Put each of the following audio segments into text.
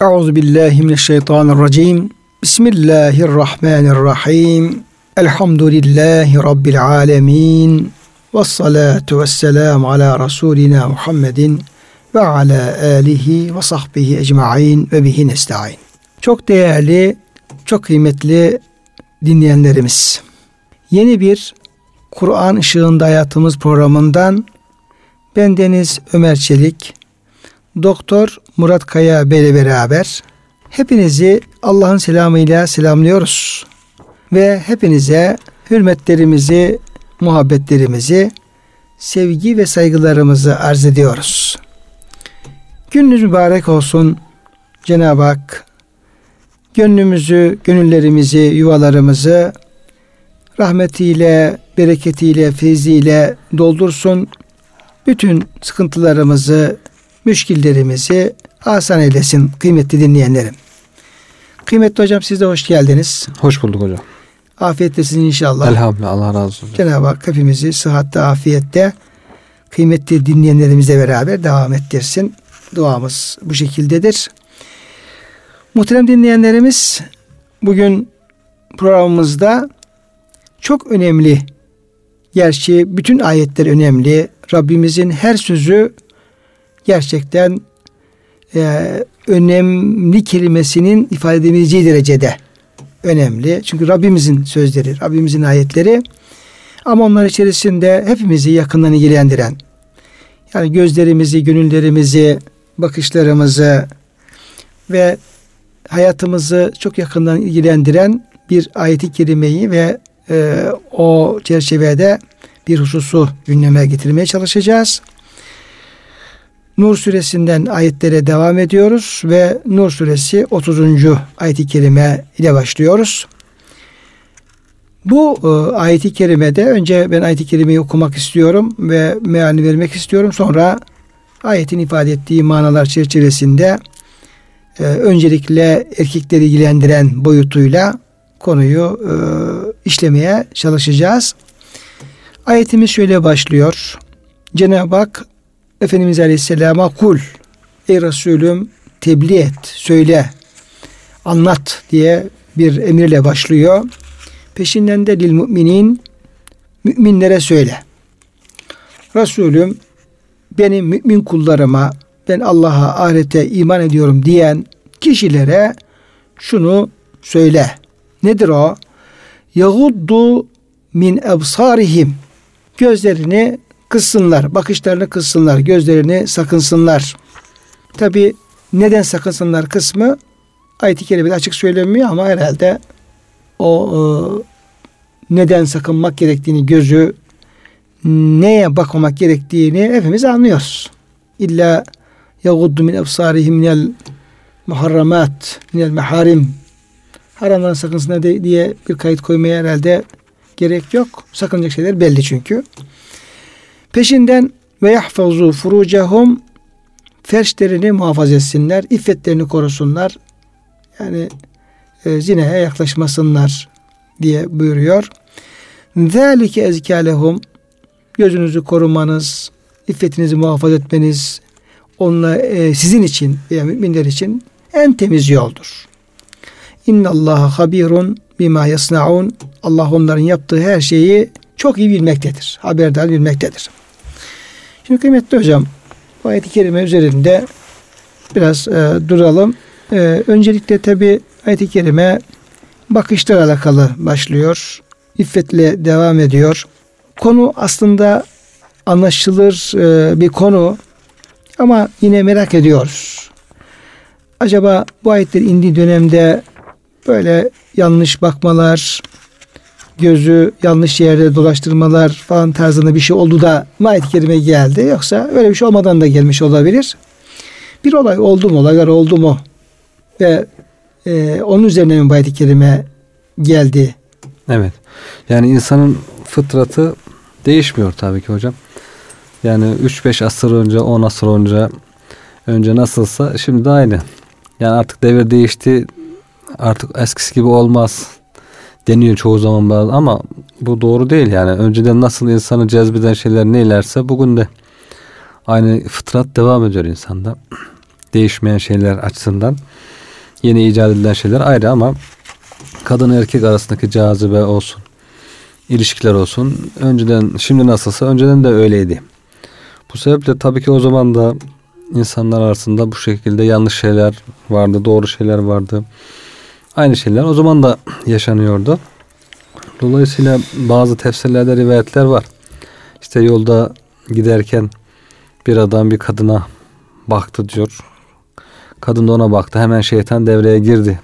Euzu billahi mineşşeytanirracim. Bismillahirrahmanirrahim. Elhamdülillahi rabbil alamin. Ves salatu vesselam ala rasulina Muhammedin ve ala alihi ve sahbihi ecmaîn ve bihi nestaîn. Çok değerli, çok kıymetli dinleyenlerimiz. Yeni bir Kur'an ışığında hayatımız programından ben Deniz Ömer Çelik, Doktor Murat Kaya Bey ile beraber hepinizi Allah'ın selamıyla selamlıyoruz. Ve hepinize hürmetlerimizi, muhabbetlerimizi, sevgi ve saygılarımızı arz ediyoruz. Gününüz mübarek olsun. Cenab-ı Hak gönlümüzü, gönüllerimizi, yuvalarımızı rahmetiyle, bereketiyle, feyziyle doldursun. Bütün sıkıntılarımızı, müşkillerimizi asan eylesin kıymetli dinleyenlerim. Kıymetli hocam siz de hoş geldiniz. Hoş bulduk hocam. Afiyetlesin inşallah. Elhamdülillah Allah razı olsun. Cenab-ı Hak hepimizi sıhhatte, afiyette kıymetli dinleyenlerimizle beraber devam ettirsin. Duamız bu şekildedir. Muhterem dinleyenlerimiz bugün programımızda çok önemli gerçi bütün ayetler önemli. Rabbimizin her sözü gerçekten e, önemli kelimesinin ifade edebileceği derecede önemli. Çünkü Rabbimizin sözleri, Rabbimizin ayetleri ama onlar içerisinde hepimizi yakından ilgilendiren yani gözlerimizi, gönüllerimizi, bakışlarımızı ve hayatımızı çok yakından ilgilendiren bir ayeti kerimeyi ve e, o çerçevede bir hususu gündeme getirmeye çalışacağız. Nur suresinden ayetlere devam ediyoruz ve Nur suresi 30. ayet-i kerime ile başlıyoruz. Bu e, ayet-i kerimede önce ben ayet-i kerimeyi okumak istiyorum ve mealini vermek istiyorum. Sonra ayetin ifade ettiği manalar çerçevesinde e, öncelikle erkekleri ilgilendiren boyutuyla konuyu e, işlemeye çalışacağız. Ayetimiz şöyle başlıyor. Cenab-ı Hak Efendimiz Aleyhisselam'a kul ey Resulüm tebliğ et, söyle, anlat diye bir emirle başlıyor. Peşinden de lil müminin müminlere söyle. Resulüm benim mümin kullarıma ben Allah'a ahirete iman ediyorum diyen kişilere şunu söyle. Nedir o? Yaguddu min ebsarihim. Gözlerini kıssınlar, bakışlarını kıssınlar, gözlerini sakınsınlar. Tabi neden sakınsınlar kısmı ayet-i kerimede açık söylenmiyor ama herhalde o e, neden sakınmak gerektiğini gözü neye bakmamak gerektiğini hepimiz anlıyoruz. İlla yaguddu min ebsarihim minel muharramat minel meharim haramdan sakınsınlar diye bir kayıt koymaya herhalde gerek yok. Sakınacak şeyler belli çünkü. Peşinden ve yahfazu furucahum ferçlerini muhafaza etsinler, iffetlerini korusunlar. Yani e, zineye yaklaşmasınlar diye buyuruyor. Zalike ezkalehum gözünüzü korumanız, iffetinizi muhafaza etmeniz onunla e, sizin için veya müminler için en temiz yoldur. İnna Allah habirun bima yasnaun. Allah onların yaptığı her şeyi çok iyi bilmektedir. Haberdar bilmektedir. Şimdi kıymetli hocam bu ayet-i kerime üzerinde biraz e, duralım. E, öncelikle tabi ayet-i kerime bakışla alakalı başlıyor. İffetle devam ediyor. Konu aslında anlaşılır e, bir konu ama yine merak ediyoruz. Acaba bu ayetler indiği dönemde böyle yanlış bakmalar, gözü yanlış yerde dolaştırmalar falan tarzında bir şey oldu da mı ayet kerime geldi. Yoksa öyle bir şey olmadan da gelmiş olabilir. Bir olay oldu mu, olaylar oldu mu ve e, onun üzerine mi ayet kerime geldi? Evet. Yani insanın fıtratı değişmiyor tabii ki hocam. Yani 3-5 asır önce, 10 asır önce önce nasılsa şimdi de aynı. Yani artık devir değişti. Artık eskisi gibi olmaz deniyor çoğu zaman bazı ama bu doğru değil yani. Önceden nasıl insanı cezbeden şeyler neylerse bugün de aynı fıtrat devam ediyor insanda. değişmeyen şeyler açısından yeni icat edilen şeyler ayrı ama kadın erkek arasındaki cazibe olsun ilişkiler olsun önceden şimdi nasılsa önceden de öyleydi. Bu sebeple tabii ki o zaman da insanlar arasında bu şekilde yanlış şeyler vardı, doğru şeyler vardı. Aynı şeyler o zaman da yaşanıyordu. Dolayısıyla bazı tefsirlerde rivayetler var. İşte yolda giderken bir adam bir kadına baktı diyor. Kadın da ona baktı. Hemen şeytan devreye girdi.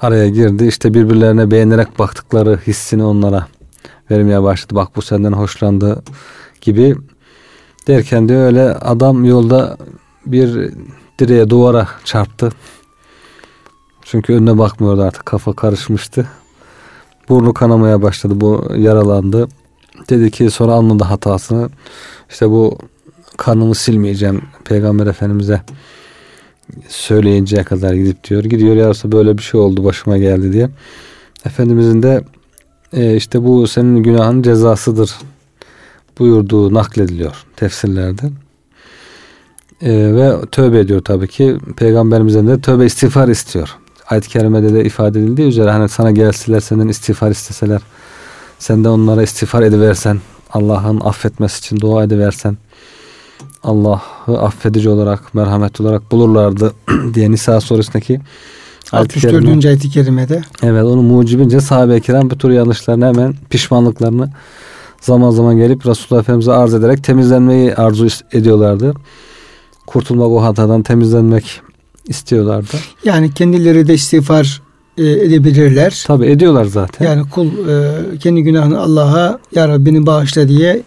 Araya girdi. İşte birbirlerine beğenerek baktıkları hissini onlara vermeye başladı. Bak bu senden hoşlandı gibi derken diyor öyle adam yolda bir direğe duvara çarptı. Çünkü önüne bakmıyordu artık kafa karışmıştı. Burnu kanamaya başladı bu yaralandı. Dedi ki sonra anladı hatasını. İşte bu kanımı silmeyeceğim Peygamber Efendimiz'e söyleyinceye kadar gidip diyor. Gidiyor yarısı böyle bir şey oldu başıma geldi diye. Efendimizin de e, işte bu senin günahın cezasıdır buyurduğu naklediliyor tefsirlerde. E, ve tövbe ediyor tabii ki. Peygamberimizden de tövbe istiğfar istiyor. Ayet-i kerimede de ifade edildiği üzere hani sana gelseler senden istiğfar isteseler sen de onlara istiğfar ediversen Allah'ın affetmesi için dua ediversen Allah'ı affedici olarak merhametli olarak bulurlardı diye Nisa suresindeki 64. ayet-i kerimede. Evet onun mucibince sahabe-i kiram bu tür yanlışlarını hemen pişmanlıklarını zaman zaman gelip Resulullah Efendimiz'e arz ederek temizlenmeyi arzu ediyorlardı. Kurtulmak o hatadan temizlenmek istiyorlardı. Yani kendileri de istiğfar e, edebilirler. Tabi ediyorlar zaten. Yani kul e, kendi günahını Allah'a Ya Rabbini bağışla diye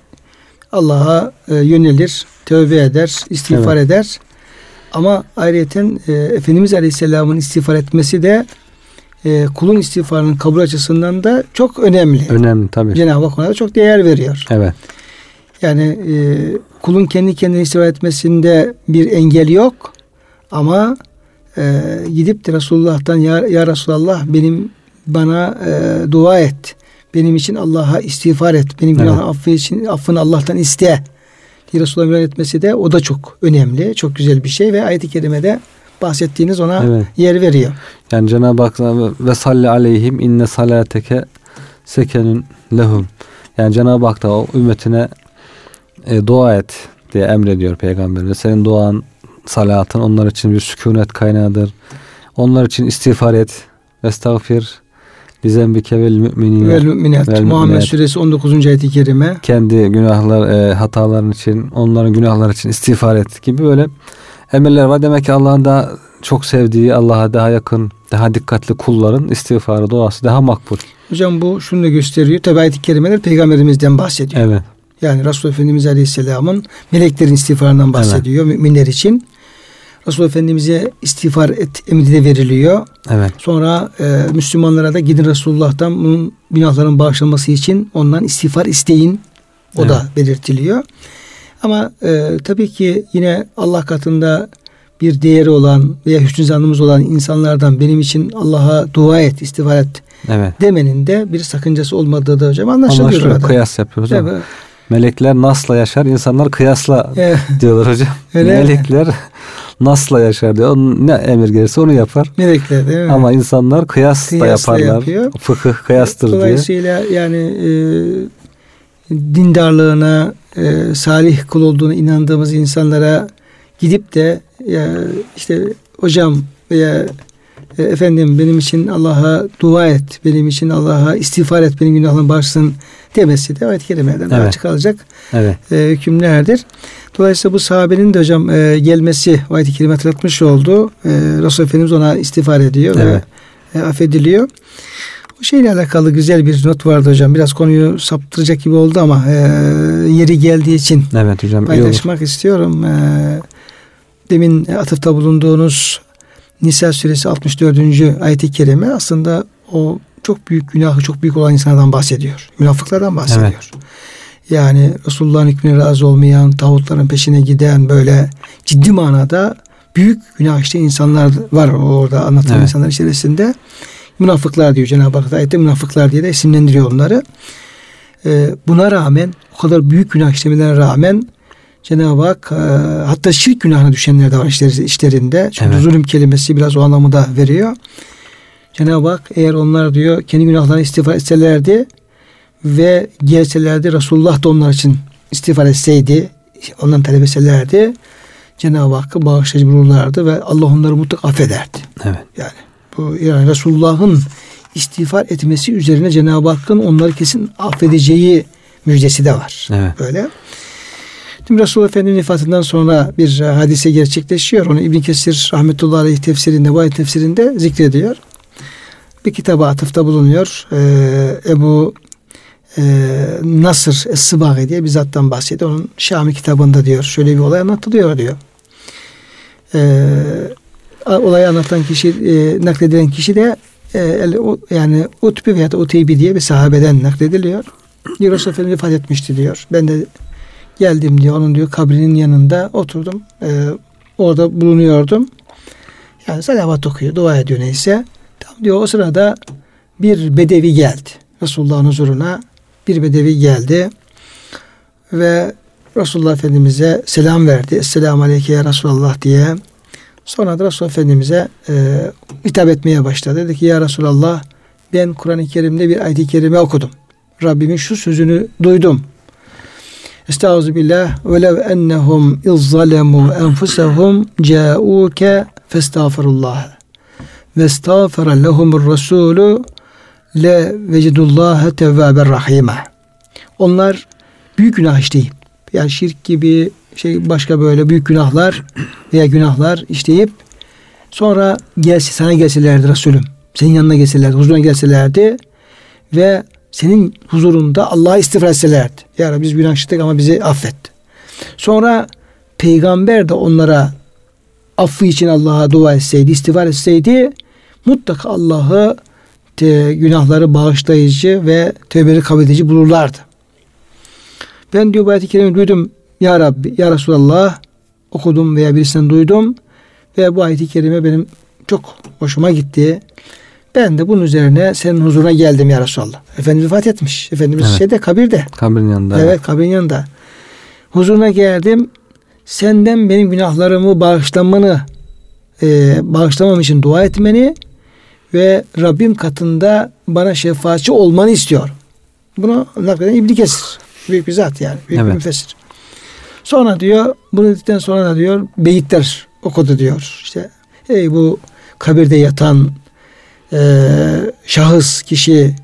Allah'a e, yönelir, tövbe eder, istiğfar evet. eder. Ama ayrıyeten Efendimiz Aleyhisselam'ın istiğfar etmesi de e, kulun istiğfarının kabul açısından da çok önemli. Önemli tabii. Cenab-ı Hak ona da çok değer veriyor. Evet. Yani e, kulun kendi kendine istiğfar etmesinde bir engel yok. Ama e, gidip de Resulullah'tan ya, ya Resulallah benim bana e, dua et. Benim için Allah'a istiğfar et. Benim evet. günah affı için affını Allah'tan iste diye Resulullah'ın etmesi de o da çok önemli. Çok güzel bir şey ve ayet-i kerimede bahsettiğiniz ona evet. yer veriyor. Yani Cenab-ı Hak ve salli aleyhim inne salateke sekenün lehum. Yani Cenab-ı Hak da o ümmetine e, dua et diye emrediyor peygamberine. Senin duan, salatın onlar için bir sükunet kaynağıdır. Onlar için istiğfar et. Estağfir Lizembike vel müminine. Vel müminat. Vel Muhammed suresi 19. ayet-i kerime. Kendi günahlar, e, hataların için, onların günahları için istiğfar et gibi böyle emirler var. Demek ki Allah'ın daha çok sevdiği, Allah'a daha yakın, daha dikkatli kulların istiğfarı, duası daha makbul. Hocam bu şunu da gösteriyor. Tabi ayet-i kerimeler peygamberimizden bahsediyor. Evet. Yani Resulullah Efendimiz Aleyhisselam'ın meleklerin istiğfarından bahsediyor evet. müminler için. Resulullah Efendimiz'e istiğfar et emri de veriliyor. Evet. Sonra e, Müslümanlara da gidin Resulullah'tan bunun günahların bağışlanması için ondan istiğfar isteyin. O evet. da belirtiliyor. Ama e, tabii ki yine Allah katında bir değeri olan veya hüsnü zannımız olan insanlardan benim için Allah'a dua et, istiğfar et evet. demenin de bir sakıncası olmadığı da hocam anlaşılıyor. Anlaşılıyor. Kıyas yapıyoruz. Evet. Melekler nasla yaşar, insanlar kıyasla diyorlar hocam. Öyle Melekler mi? nasla yaşar diyor. Onun ne emir gelirse onu yapar. Melekler değil mi? Ama insanlar kıyas kıyasla da yaparlar. Yapıyor. Fıkıh kıyastır Dolayısıyla diye. yani e, dindarlığına, e, salih kul olduğunu inandığımız insanlara gidip de ya işte hocam veya e, efendim benim için Allah'a dua et, benim için Allah'a istiğfar et, benim günahlarımı bağışlasın demesi de ayet-i kerimelerden evet. açık alacak evet. e, hükümlerdir. Dolayısıyla bu sahabenin de hocam e, gelmesi ayet-i kerime hatırlatmış oldu. E, Resul Efendimiz ona istiğfar ediyor evet. ve e, affediliyor. O şeyle alakalı güzel bir not vardı hocam. Biraz konuyu saptıracak gibi oldu ama e, yeri geldiği için evet hocam, paylaşmak istiyorum. E, demin atıfta bulunduğunuz Nisa suresi 64. ayet-i kerime aslında o çok büyük günahı çok büyük olan insanlardan bahsediyor. Münafıklardan bahsediyor. Evet. Yani Resulullah'ın hükmüne razı olmayan, tağutların peşine giden böyle ciddi manada büyük günah işte insanlar var orada anlatılan evet. insanlar içerisinde. Münafıklar diyor Cenab-ı Hak ayette münafıklar diye de isimlendiriyor onları. Ee, buna rağmen o kadar büyük günah işlemelerine rağmen Cenab-ı Hak e, hatta şirk günahına düşenler de var işleri, işlerinde. Çünkü evet. zulüm kelimesi biraz o anlamı da veriyor. Cenab-ı Hak eğer onlar diyor kendi günahlarını istiğfar etselerdi ve gelselerdi Resulullah da onlar için istiğfar etseydi ondan talep etselerdi Cenab-ı Hakk'ı bağışlayıcı bulurlardı ve Allah onları mutlaka affederdi. Evet. Yani bu yani Resulullah'ın istiğfar etmesi üzerine Cenab-ı Hakk'ın onları kesin affedeceği müjdesi de var. Evet. Böyle. Şimdi Resulullah Efendimiz vefatından sonra bir hadise gerçekleşiyor. Onu İbn Kesir rahmetullahi aleyh tefsirinde, ayet tefsirinde zikrediyor. Bir kitaba atıfta bulunuyor. Ee, Ebu e, Nasır Es-Sıbagi diye bir zattan bahsediyor. Onun Şami kitabında diyor. Şöyle bir olay anlatılıyor diyor. Ee, olayı anlatan kişi, e, nakledilen kişi de e, yani Utbi veya Uteybi diye bir sahabeden naklediliyor. Diyor Resulullah Efendimiz vefat etmişti diyor. Ben de geldim diyor. Onun diyor kabrinin yanında oturdum. E, orada bulunuyordum. Yani salavat okuyor, dua ediyor neyse. Tam diyor o sırada bir bedevi geldi. Resulullah'ın huzuruna bir bedevi geldi. Ve Resulullah Efendimiz'e selam verdi. Esselamu Aleyke ya Resulallah diye. Sonra da Resulullah Efendimiz'e e, hitap etmeye başladı. Dedi ki ya Resulallah ben Kur'an-ı Kerim'de bir ayet-i kerime okudum. Rabbimin şu sözünü duydum. Estağfirullah ve lev ennehum izzalemu enfusehum ca'uke festağfirullah ve estağfara lehumur resulü le vecidullaha tevvaber rahime. Onlar büyük günah işleyip yani şirk gibi şey başka böyle büyük günahlar veya günahlar işleyip sonra gelse sana gelselerdi Resulüm. Senin yanına gelselerdi, huzuruna gelselerdi ve senin huzurunda Allah'a istiğfar etselerdi. Ya Rabbi biz günah işledik ama bizi affet. Sonra peygamber de onlara affı için Allah'a dua etseydi, istiğfar etseydi mutlaka Allah'ı günahları bağışlayıcı ve tövbeleri kabul edici bulurlardı. Ben diyor bu ayet-i duydum. Ya Rabbi, Ya Resulallah okudum veya birisinden duydum. Ve bu ayet-i kerime benim çok hoşuma gitti. Ben de bunun üzerine senin huzuruna geldim ya Resulallah. Efendimiz vefat etmiş. Efendimiz evet. şeyde kabirde. Kabirin yanında. Evet, kabirin yanında. Huzuruna geldim. Senden benim günahlarımı bağışlamanı e, bağışlamam için dua etmeni ve Rabbim katında bana şefaatçi olmanı istiyor. Bunu nakleden İbni Kesir. Büyük bir zat yani. Büyük evet. bir müfessir. Sonra diyor bunu dedikten sonra da diyor beyitler okudu diyor. İşte ey bu kabirde yatan e, şahıs kişi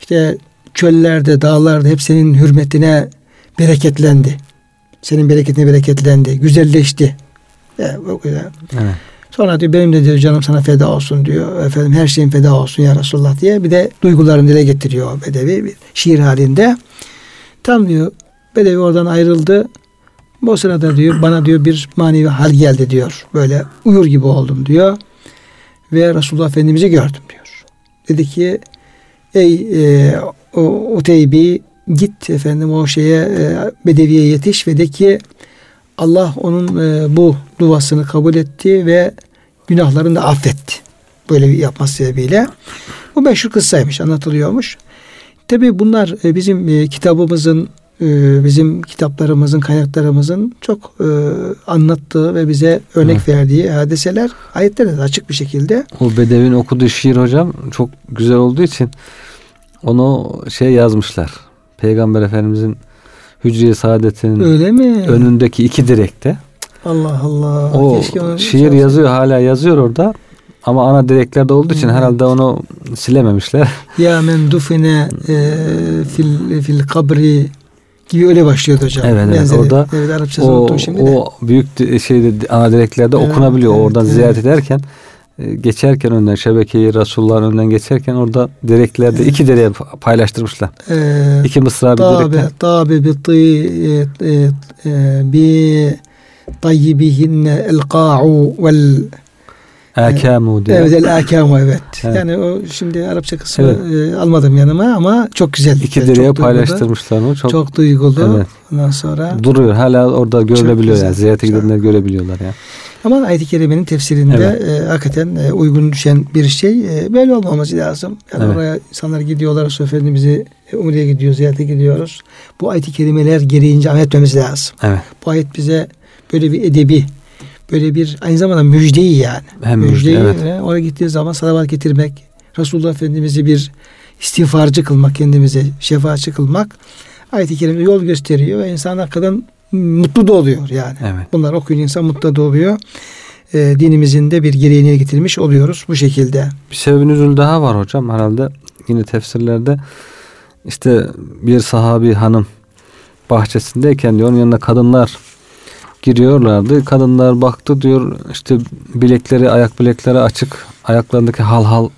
işte çöllerde dağlarda hep senin hürmetine bereketlendi. Senin bereketine bereketlendi. Güzelleşti. Güzel. Evet. Sonra diyor benim de diyor canım sana feda olsun diyor. Efendim her şeyin feda olsun ya Resulullah diye. Bir de duygularını dile getiriyor Bedevi bir şiir halinde. Tam diyor Bedevi oradan ayrıldı. Bu sırada diyor bana diyor bir manevi hal geldi diyor. Böyle uyur gibi oldum diyor. Ve Resulullah Efendimiz'i gördüm diyor. Dedi ki ey e, o, Uteybi git efendim o şeye e, Bedevi'ye yetiş ve de ki Allah onun e, bu duasını kabul etti ve günahlarını da affetti. Böyle bir yapması sebebiyle. Bu meşhur kıssaymış, anlatılıyormuş. Tabi bunlar e, bizim e, kitabımızın, e, bizim kitaplarımızın, kaynaklarımızın çok anlattığı ve bize örnek evet. verdiği hadiseler ayetlerde de açık bir şekilde. O Bedevin okuduğu şiir hocam çok güzel olduğu için onu şey yazmışlar. Peygamber Efendimizin Hücre-i Saadet'in Öyle mi? önündeki iki direkte. Allah Allah. O şiir yazıyor hala yazıyor orada. Ama ana direklerde olduğu için hmm. herhalde onu silememişler. Ya men dufine e, fil, fil kabri gibi öyle başlıyordu hocam. Evet, evet orada evet, o, şimdi o de. büyük şeyde ana direklerde evet, okunabiliyor. Evet, Oradan evet. ziyaret ederken e, geçerken önden şebekeyi Resulullah'ın önden geçerken orada direklerde evet. iki direğe paylaştırmışlar. Ee, iki mısra bir direkler. Tabi bi bi tayyibihinne el ka'u vel Akamu diye. Evet el akamu evet. evet. Yani o şimdi Arapça kısmı evet. e, almadım yanıma ama çok güzel. İki direğe paylaştırmışlar onu. Çok, çok duygulu. Evet. Ondan sonra. Duruyor. Hala orada görülebiliyor yani. Ziyarete gidenler görebiliyorlar ya. Ama ayet-i kerimenin tefsirinde evet. e, hakikaten e, uygun düşen bir şey. E, böyle olmaması lazım. Yani evet. oraya insanlar gidiyorlar. Efendimiz'i e, Umre'ye gidiyor, ziyarete gidiyoruz. Bu ayet-i kerimeler gereğince amel etmemiz lazım. Evet. Bu ayet bize böyle bir edebi, böyle bir aynı zamanda müjdeyi yani. Hem müjdeyi müjde, evet. oraya gittiği zaman salavat getirmek, Resulullah Efendimiz'i bir istiğfarcı kılmak, kendimize şefaatçi kılmak ayet-i kerimde yol gösteriyor ve insan hakikaten mutlu da oluyor yani. Evet. Bunlar okuyun insan mutlu da oluyor. E, dinimizin de bir gereğini getirmiş oluyoruz bu şekilde. Bir sebebin üzül daha var hocam herhalde. Yine tefsirlerde işte bir sahabi hanım bahçesindeyken diyor onun yanına kadınlar giriyorlardı. Kadınlar baktı diyor işte bilekleri ayak bilekleri açık ayaklarındaki hal hal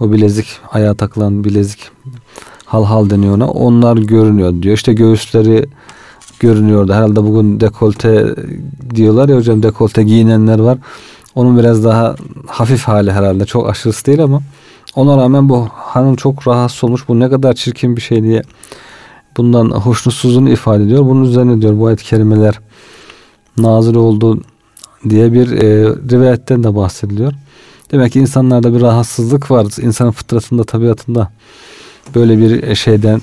o bilezik ayağa takılan bilezik hal hal deniyor ona onlar görünüyor diyor. İşte göğüsleri görünüyordu. Herhalde bugün dekolte diyorlar ya hocam dekolte giyinenler var. Onun biraz daha hafif hali herhalde. Çok aşırısı değil ama ona rağmen bu hanım çok rahatsız olmuş. Bu ne kadar çirkin bir şey diye bundan hoşnutsuzluğunu ifade ediyor. Bunun üzerine diyor bu ayet kelimeler nazil oldu diye bir e, rivayetten de bahsediliyor. Demek ki insanlarda bir rahatsızlık var. İnsanın fıtratında, tabiatında böyle bir şeyden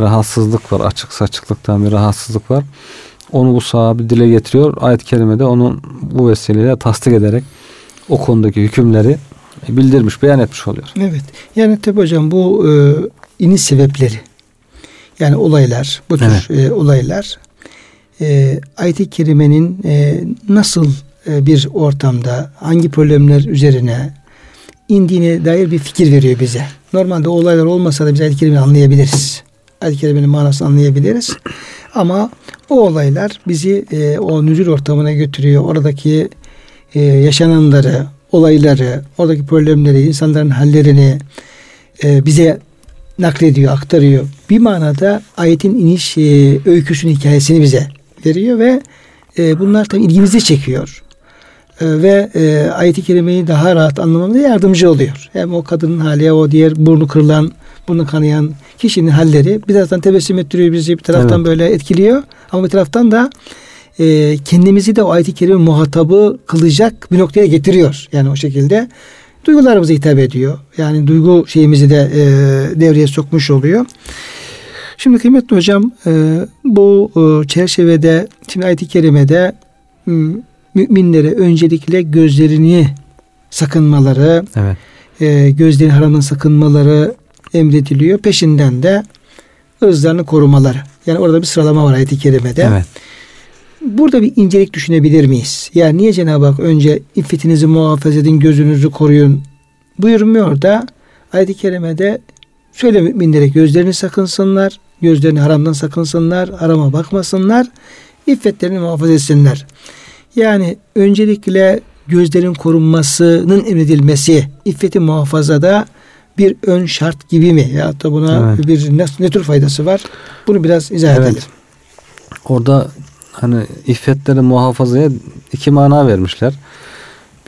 rahatsızlık var. Açık saçıklıktan bir rahatsızlık var. Onu bu sahabi dile getiriyor. Ayet-i kerimede onun bu vesileyle tasdik ederek o konudaki hükümleri bildirmiş, beyan etmiş oluyor. Evet. Yani tabi hocam bu e, iniş sebepleri yani olaylar, bu tür evet. e, olaylar e, ayet-i kerimenin e, nasıl e, bir ortamda hangi problemler üzerine indiğine dair bir fikir veriyor bize. Normalde olaylar olmasa da biz ayet-i kerimeyi anlayabiliriz. Ayet-i kerimenin manasını anlayabiliriz. Ama o olaylar bizi e, o nüzul ortamına götürüyor. Oradaki e, yaşananları, olayları, oradaki problemleri, insanların hallerini e, bize naklediyor, aktarıyor. Bir manada ayetin iniş e, öyküsünün hikayesini bize veriyor ve e, bunlar tabi ilgimizi çekiyor. E, ve e, ayet-i kerimeyi daha rahat anlamamıza yardımcı oluyor. Hem o kadının hali, o diğer burnu kırılan, burnu kanayan kişinin halleri bir taraftan tebessüm ettiriyor bizi, bir taraftan evet. böyle etkiliyor. Ama bir taraftan da e, kendimizi de o ayet-i kerime muhatabı kılacak bir noktaya getiriyor. Yani o şekilde duygularımıza hitap ediyor. Yani duygu şeyimizi de e, devreye sokmuş oluyor. Şimdi kıymetli hocam e, bu e, çerçevede şimdi ayet-i kerimede müminlere öncelikle gözlerini sakınmaları, evet. e, gözlerin haramdan sakınmaları emrediliyor. Peşinden de ırzlarını korumaları. Yani orada bir sıralama var ayet-i kerimede. Evet. Burada bir incelik düşünebilir miyiz? Yani niye Cenab-ı Hak önce iffetinizi muhafaza edin, gözünüzü koruyun buyurmuyor da ayet-i kerimede şöyle müminlere gözlerini sakınsınlar, gözlerini haramdan sakınsınlar, harama bakmasınlar, iffetlerini muhafaza etsinler. Yani öncelikle gözlerin korunmasının emredilmesi iffeti muhafazada bir ön şart gibi mi? Ya da buna evet. bir ne, ne tür faydası var? Bunu biraz izah evet. edelim. Orada hani iffetleri muhafazaya iki mana vermişler.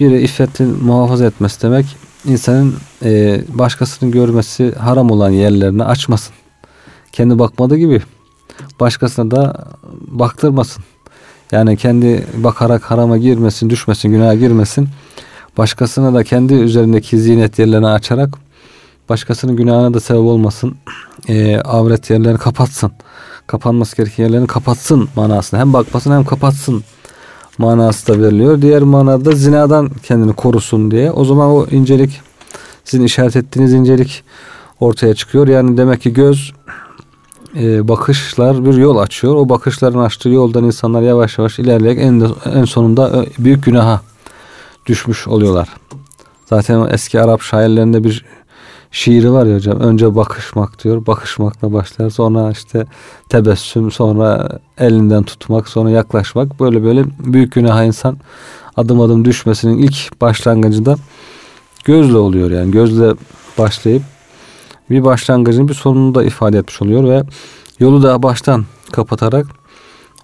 Biri iffeti muhafaza etmesi demek insanın e, başkasının görmesi haram olan yerlerini açmasın. Kendi bakmadığı gibi başkasına da baktırmasın. Yani kendi bakarak harama girmesin, düşmesin, günaha girmesin. Başkasına da kendi üzerindeki zinet yerlerini açarak başkasının günahına da sebep olmasın. E, avret yerlerini kapatsın. Kapanması gereken yerlerini kapatsın manasında. Hem bakmasın hem kapatsın manası da veriliyor. Diğer manada zinadan kendini korusun diye. O zaman o incelik sizin işaret ettiğiniz incelik ortaya çıkıyor. Yani demek ki göz e, bakışlar bir yol açıyor. O bakışların açtığı yoldan insanlar yavaş yavaş ilerleyerek en, en sonunda e, büyük günaha düşmüş oluyorlar. Zaten eski Arap şairlerinde bir şiiri var ya hocam. Önce bakışmak diyor. Bakışmakla başlar. Sonra işte tebessüm, sonra elinden tutmak, sonra yaklaşmak. Böyle böyle büyük günah insan adım adım düşmesinin ilk başlangıcında gözle oluyor yani. Gözle başlayıp bir başlangıcın bir sonunu da ifade etmiş oluyor ve yolu da baştan kapatarak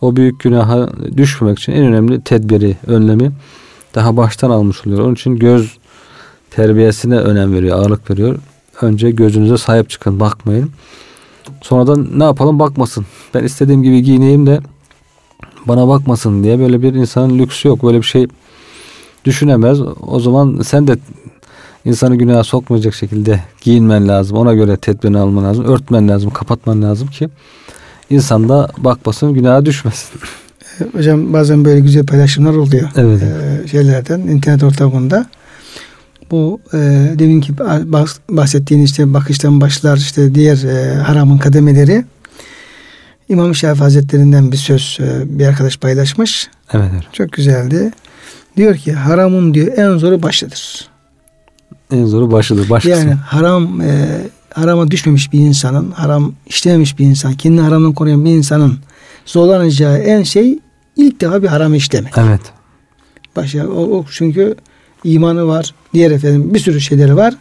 o büyük günaha düşmemek için en önemli tedbiri, önlemi daha baştan almış oluyor. Onun için göz terbiyesine önem veriyor, ağırlık veriyor. Önce gözünüze sahip çıkın, bakmayın. Sonradan ne yapalım bakmasın. Ben istediğim gibi giyineyim de bana bakmasın diye böyle bir insanın lüksü yok. Böyle bir şey düşünemez. O zaman sen de insanı günaha sokmayacak şekilde giyinmen lazım. Ona göre tedbirini alman lazım. Örtmen lazım, kapatman lazım ki insan da bakmasın, günaha düşmesin. Hocam bazen böyle güzel paylaşımlar oluyor. Evet. Ee, şeylerden, internet ortamında. Bu e, deminki bahsettiğin işte bakıştan başlar işte diğer e, haramın kademeleri İmam Şafii Hazretlerinden bir söz e, bir arkadaş paylaşmış. Evet, evet. Çok güzeldi. Diyor ki haramın diyor en zoru başıdır. En zoru başıdır. Baş yani haram e, harama düşmemiş bir insanın, haram işlememiş bir insan, kendini haramdan koruyan bir insanın zorlanacağı en şey ilk defa bir haram işlemek. Evet. Başa, o, o çünkü imanı var, diğer efendim bir sürü şeyleri var.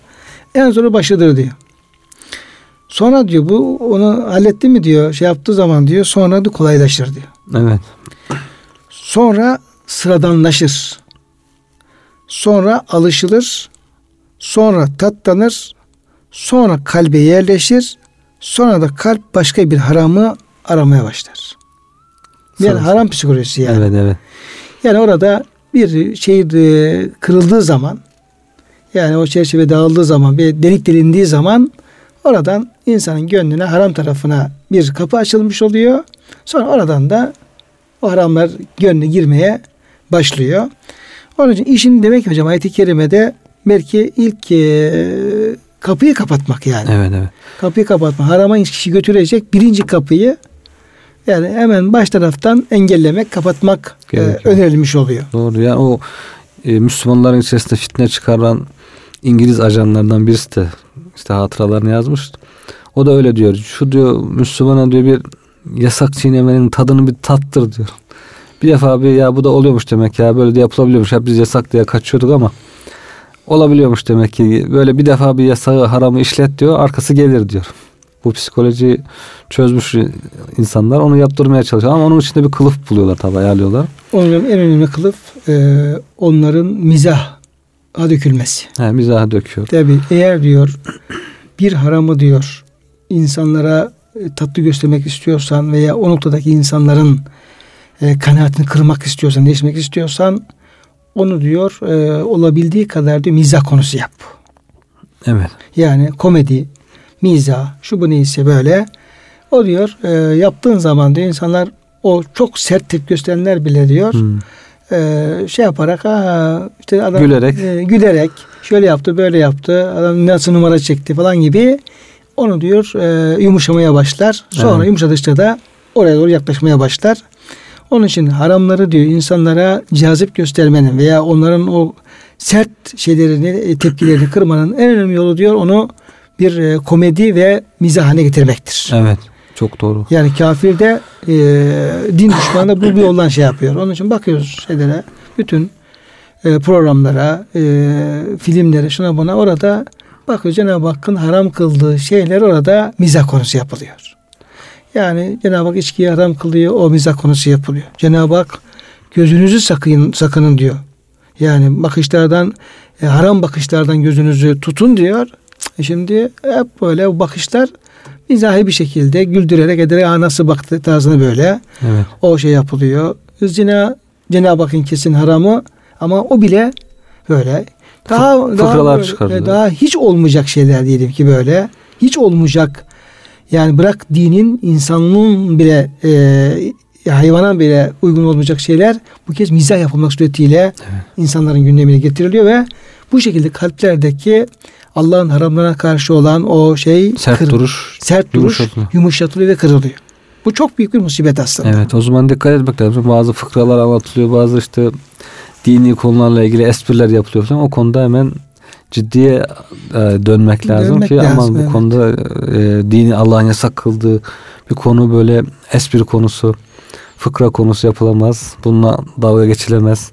En zoru başıdır diyor. Sonra diyor bu onu halletti mi diyor şey yaptığı zaman diyor sonra da kolaylaşır diyor. Evet. Sonra sıradanlaşır. Sonra alışılır. Sonra tatlanır. Sonra kalbe yerleşir. Sonra da kalp başka bir haramı aramaya başlar. Yani haram psikolojisi yani. Evet evet. Yani orada bir şey e, kırıldığı zaman yani o çerçeve dağıldığı zaman bir delik delindiği zaman oradan insanın gönlüne haram tarafına bir kapı açılmış oluyor. Sonra oradan da o haramlar gönlüne girmeye başlıyor. Onun için işin demek ki hocam ayet-i kerimede belki ilk e, kapıyı kapatmak yani. Evet evet. Kapıyı kapatmak. Harama kişi götürecek birinci kapıyı yani hemen baş taraftan engellemek, kapatmak e, önerilmiş oluyor. Doğru ya o e, Müslümanların içerisinde fitne çıkaran İngiliz ajanlardan birisi de işte hatıralarını yazmış. O da öyle diyor. Şu diyor Müslümana diyor bir yasak çiğnemenin tadını bir tattır diyor. Bir defa bir ya bu da oluyormuş demek ya böyle de yapılabiliyormuş. Hep biz yasak diye kaçıyorduk ama olabiliyormuş demek ki. Böyle bir defa bir yasağı haramı işlet diyor arkası gelir diyor. Bu psikoloji çözmüş insanlar onu yaptırmaya çalışıyor ama onun içinde bir kılıf buluyorlar tabi ayarlıyorlar. Onun en önemli kılıf e, onların mizah dökülmesi. He, mizaha döküyor. Tabi eğer diyor bir haramı diyor insanlara e, tatlı göstermek istiyorsan veya o noktadaki insanların e, kanaatini kırmak istiyorsan, değişmek istiyorsan onu diyor e, olabildiği kadar diyor mizah konusu yap. Evet. Yani komedi, mizah, şu bu neyse böyle. O diyor e, yaptığın zaman diyor insanlar o çok sert tepki gösterenler bile diyor hmm. e, şey yaparak ha, işte adam gülerek e, gülerek şöyle yaptı böyle yaptı adam nasıl numara çekti falan gibi onu diyor e, yumuşamaya başlar. Sonra evet. yumuşadıkça da oraya doğru yaklaşmaya başlar. Onun için haramları diyor insanlara cazip göstermenin veya onların o sert şeylerini, e, tepkilerini kırmanın en önemli yolu diyor onu bir e, komedi ve mizahane getirmektir. Evet. Çok doğru. Yani kafir de e, din düşmanı da bu bir yoldan şey yapıyor. Onun için bakıyoruz şeylere, bütün e, programlara, e, filmlere, şuna buna orada bakıyoruz Cenab-ı Hakk'ın haram kıldığı şeyler orada mizah konusu yapılıyor. Yani Cenab-ı Hak içkiyi haram kılıyor, o mizah konusu yapılıyor. Cenab-ı Hak gözünüzü sakın, sakının diyor. Yani bakışlardan, e, haram bakışlardan gözünüzü tutun diyor. E şimdi hep böyle bakışlar mizahi bir şekilde güldürerek ederek nasıl baktı tarzını böyle evet. o şey yapılıyor. Zina Cenab-ı Hakk'ın kesin haramı ama o bile böyle daha daha, böyle, daha hiç olmayacak şeyler diyelim ki böyle hiç olmayacak yani bırak dinin insanlığın bile e, hayvana bile uygun olmayacak şeyler bu kez mizah yapılmak suretiyle evet. insanların gündemine getiriliyor ve bu şekilde kalplerdeki Allah'ın haramlarına karşı olan o şey sert kır, duruş, sert duruş yumuşatılıyor. yumuşatılıyor ve kırılıyor. Bu çok büyük bir musibet aslında. Evet o zaman dikkat etmek lazım. Bazı fıkralar anlatılıyor. Bazı işte dini konularla ilgili espriler yapılıyor falan. O konuda hemen ciddiye e, dönmek lazım dönmek ki lazım, aman bu evet. konuda e, dini Allah'ın yasak kıldığı bir konu böyle espri konusu, fıkra konusu yapılamaz. Bununla dalga geçilemez.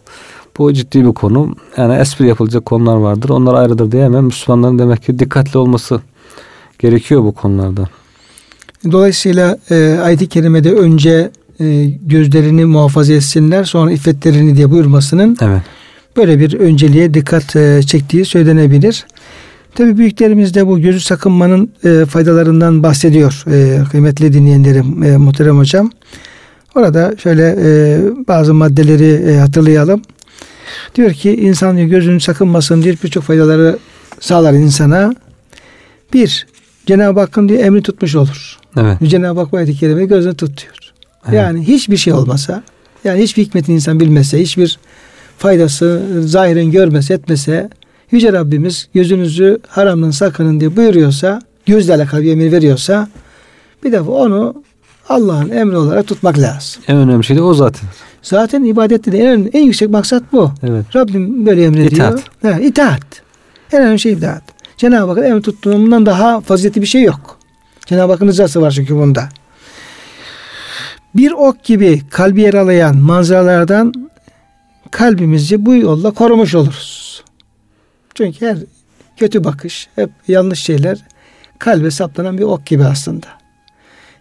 Bu ciddi bir konu. Yani espri yapılacak konular vardır. Onlar ayrıdır diye hemen Müslümanların demek ki dikkatli olması gerekiyor bu konularda. Dolayısıyla e, ayet-i kerimede önce e, gözlerini muhafaza etsinler sonra iffetlerini diye buyurmasının evet. Böyle bir önceliğe dikkat e, çektiği söylenebilir. Tabi büyüklerimiz de bu gözü sakınmanın e, faydalarından bahsediyor e, kıymetli dinleyenlerim e, muhterem hocam. Orada şöyle e, bazı maddeleri e, hatırlayalım. Diyor ki insan diyor, gözünün sakınmasın diye birçok faydaları sağlar insana. Bir, Cenab-ı Hakk'ın diyor emri tutmuş olur. Evet. Cenab-ı Hak bu ayet-i kerimeyi gözüne tutuyor. Evet. Yani hiçbir şey olmasa, yani hiçbir hikmetini insan bilmese, hiçbir faydası zahiren görmese, etmese, Yüce Rabbimiz gözünüzü haramdan sakının diye buyuruyorsa, gözle alakalı bir emir veriyorsa, bir defa onu Allah'ın emri olarak tutmak lazım. En önemli şey de o zaten. Zaten ibadette de en, en yüksek maksat bu. Evet. Rabbim böyle emrediyor. İtaat. Ha, itaat. En önemli şey itaat. Cenab-ı Hakk'ın emri tuttuğundan daha faziletli bir şey yok. Cenab-ı Hakk'ın rızası var çünkü bunda. Bir ok gibi kalbi yaralayan manzaralardan kalbimizi bu yolla korumuş oluruz. Çünkü her kötü bakış, hep yanlış şeyler kalbe saplanan bir ok gibi aslında.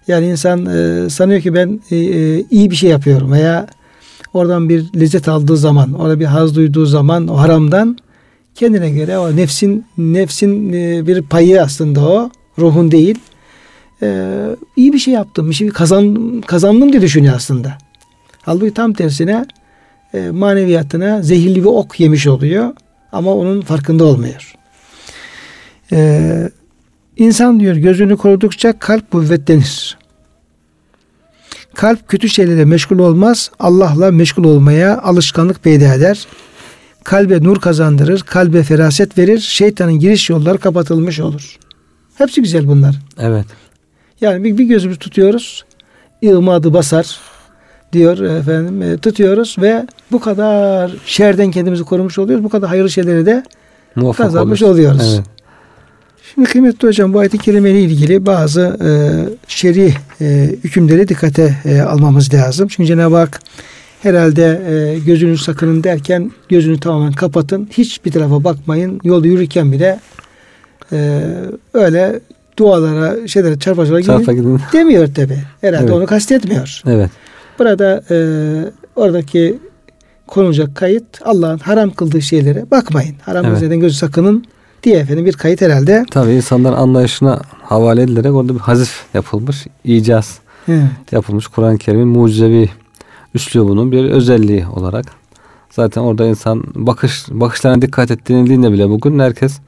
Yani insan e, sanıyor ki ben e, e, iyi bir şey yapıyorum veya oradan bir lezzet aldığı zaman, orada bir haz duyduğu zaman o haramdan kendine göre o nefsin nefsin e, bir payı aslında o, ruhun değil. E, iyi bir şey yaptım, bir şey kazan, kazandım diye düşünüyor aslında. Halbuki tam tersine e, maneviyatına zehirli bir ok yemiş oluyor ama onun farkında olmuyor. E, insan diyor gözünü korudukça kalp kuvvetlenir. Kalp kötü şeylere meşgul olmaz, Allah'la meşgul olmaya alışkanlık peyda eder. Kalbe nur kazandırır, kalbe feraset verir, şeytanın giriş yolları kapatılmış olur. Hepsi güzel bunlar. Evet. Yani bir, bir gözümüzü tutuyoruz, ığmadı basar diyor efendim e, tutuyoruz ve bu kadar şerden kendimizi korumuş oluyoruz. Bu kadar hayırlı şeyleri de Muvaffak kazanmış oluruz. oluyoruz. Evet. Şimdi kıymetli hocam bu ayet-i kerime ile ilgili bazı e, şer'i e, hükümleri dikkate e, almamız lazım. Çünkü Cenab-ı Hak herhalde e, gözünü sakının derken gözünü tamamen kapatın. Hiçbir tarafa bakmayın. Yolda yürürken bile e, öyle dualara şeylere çarpacılara Çarpa gidin gidin. demiyor tabi. Herhalde Evet. onu kastetmiyor. Evet. Burada e, oradaki konulacak kayıt Allah'ın haram kıldığı şeylere bakmayın. Haram Evet. evet. gözü sakının diye efendim bir kayıt herhalde. Tabii insanların anlayışına havale edilerek orada bir hazif yapılmış, icaz Evet. yapılmış Kur'an-ı Kerim'in mucizevi üslubunun bir özelliği olarak. Zaten orada insan bakış bakışlarına dikkat ettiğinde bile bugün herkes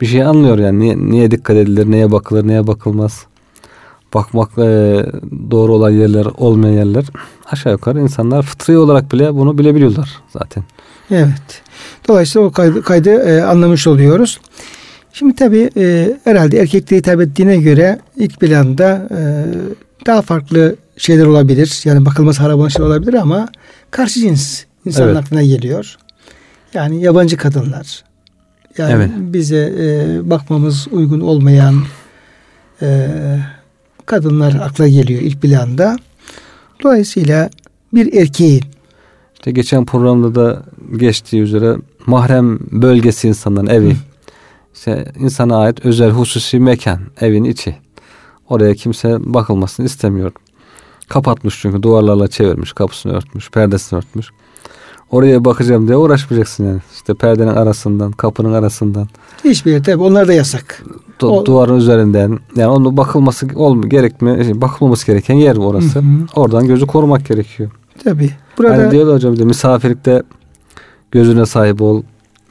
bir şey anlıyor yani niye, niye dikkat edilir, neye bakılır, neye bakılmaz. Bakmak e, doğru olan yerler, olmayan yerler aşağı yukarı insanlar fıtri olarak bile bunu bilebiliyorlar zaten. Evet. Dolayısıyla o kaydı, kaydı e, anlamış oluyoruz. Şimdi tabi e, herhalde erkekliğe hitap ettiğine göre ilk planda e, daha farklı şeyler olabilir. Yani bakılması haram olan şeyler olabilir ama karşı cins insanın Evet. aklına geliyor. Yani yabancı kadınlar. Yani Evet. bize e, bakmamız uygun olmayan e, kadınlar akla geliyor ilk planda. Dolayısıyla bir erkeğin İşte geçen programda da geçtiği üzere mahrem bölgesi insanların evi. İşte insana ait özel hususi mekan, evin içi. Oraya kimse bakılmasını istemiyor. Kapatmış çünkü duvarlarla çevirmiş, kapısını örtmüş, perdesini örtmüş. Oraya bakacağım diye uğraşmayacaksın yani. İşte perdenin arasından, kapının arasından, hiçbir yer tabi onlar da yasak. du- O- duvarın üzerinden. Yani onun bakılması olm gerekme, şey, bakılmaması gereken yer orası. Hı hı. Oradan gözü korumak gerekiyor. Tabi. Burada Hani diyorlar hocam de misafirlikte gözüne sahip ol.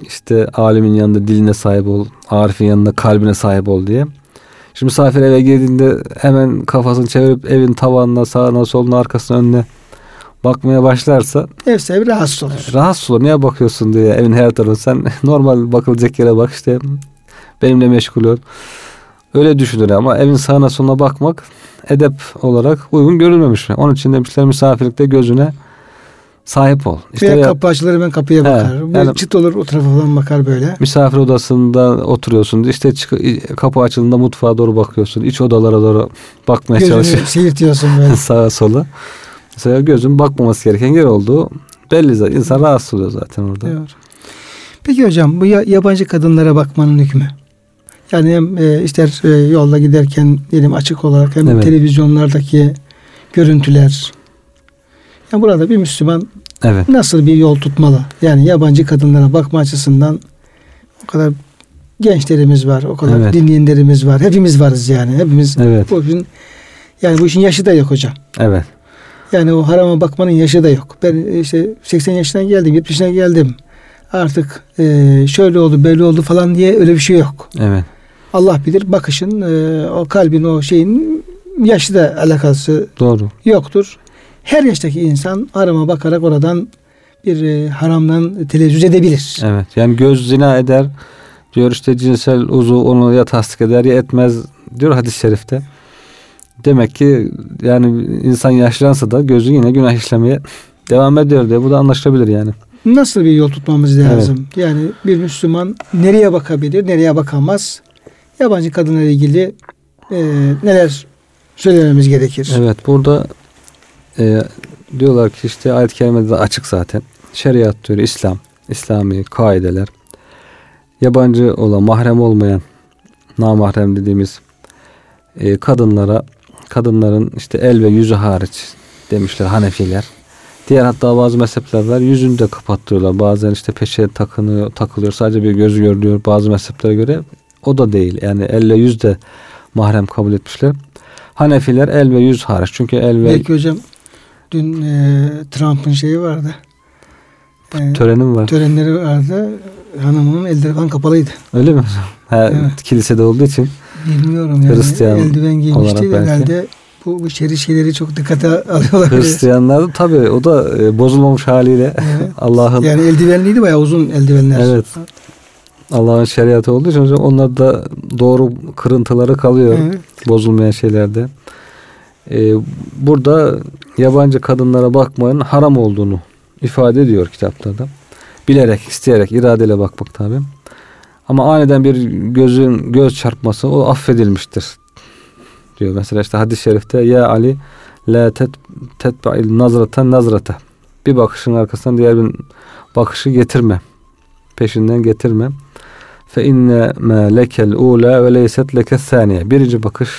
işte alimin yanında diline sahip ol. Arif'in yanında kalbine sahip ol diye. Şimdi misafir eve girdiğinde hemen kafasını çevirip evin tavanına, sağına, soluna, arkasına, önüne bakmaya başlarsa ev sahibi rahatsız olur. rahatsız olur. Niye bakıyorsun diye evin her tarafı. Sen normal bakılacak yere bak işte benimle meşgul ol. Öyle düşünür ama evin sağına soluna bakmak edep olarak uygun görülmemiş. Onun için demişler misafirlikte gözüne sahip ol. İşte Veya ya- kapı açılır ben kapıya He, bakar. Yani- çıt olur o tarafa falan bakar böyle. misafir odasında oturuyorsun. İşte çık- kapı açıldığında mutfağa doğru bakıyorsun. İç odalara doğru bakmaya Gözünü çalışıyorsun. seyirtiyorsun böyle. Sağa sola. Mesela gözün bakmaması gereken yer olduğu belli zaten. İnsan rahatsız oluyor zaten orada. Doğru. Peki hocam bu ya- yabancı kadınlara bakmanın hükmü? Yani hem e, ister e, yolda giderken diyelim açık olarak hem Evet. televizyonlardaki görüntüler. Yani burada bir Müslüman Evet. nasıl bir yol tutmalı? Yani yabancı kadınlara bakma açısından o kadar gençlerimiz var, o kadar Evet. dinleyenlerimiz var. Hepimiz varız yani. Hepimiz Evet. bu işin yani bu işin yaşı da yok hocam. Evet. Yani o harama bakmanın yaşı da yok. Ben işte 80 yaşına geldim, 70 yaşına geldim. Artık e, şöyle oldu, böyle oldu falan diye öyle bir şey yok. Evet. Allah bilir bakışın, e, o kalbin, o şeyin yaşı da alakası Doğru. yoktur. Her yaştaki insan harama bakarak oradan bir e, haramdan telezzüz edebilir. Evet. Yani göz zina eder. Diyor işte cinsel uzu onu ya tasdik eder ya etmez diyor hadis-i şerifte. Demek ki yani insan yaşlansa da gözü yine günah işlemeye devam ediyor diye bu da anlaşılabilir yani. Nasıl bir yol tutmamız lazım? Yani bir Müslüman nereye bakabilir, nereye bakamaz? Yabancı kadınla ilgili e, neler söylememiz gerekir? Evet burada e, diyorlar ki işte ayet-i kerimede de açık zaten. Şeriat diyor İslam, İslami kaideler. Yabancı olan, mahrem olmayan, namahrem dediğimiz e, kadınlara, kadınların işte el ve yüzü hariç demişler Hanefiler. Diğer hatta bazı mezhepler var yüzünü de kapattırıyorlar. Bazen işte peşe takınıyor, takılıyor. Sadece bir gözü görülüyor bazı mezheplere göre. O da değil. Yani elle yüz de mahrem kabul etmişler. Hanefiler el ve yüz hariç. Çünkü el ve Belki hocam dün e, Trump'ın şeyi vardı. E, törenim var. törenleri vardı. Hanımının elleri falan kapalıydı. Öyle mi? Ha, Evet. Kilisede olduğu için. Bilmiyorum yani. Hristiyan Eldiven giymişti. olarak belki. Herhalde bu, bu şeri şeyleri çok dikkate alıyorlar. Hristiyanlar da tabii o da e, bozulmamış haliyle Evet. Allah'ın Yani eldivenliydi bayağı uzun eldivenler. Evet. Allah'ın şeriatı olduğu için onlar da doğru kırıntıları kalıyor. Evet. Bozulmayan şeylerde. Ee, burada yabancı kadınlara bakmanın haram olduğunu ifade ediyor kitaplarda. Bilerek, isteyerek, iradeyle bakmak tabi. Ama aniden bir gözün göz çarpması o affedilmiştir. Diyor mesela işte hadis-i şerifte ya Ali la tet tetba'il nazrata nazrata. Bir bakışın arkasından diğer bir bakışı getirme. Peşinden getirme. Fe inne ma lekel ula ve leyset leke saniye. Birinci bakış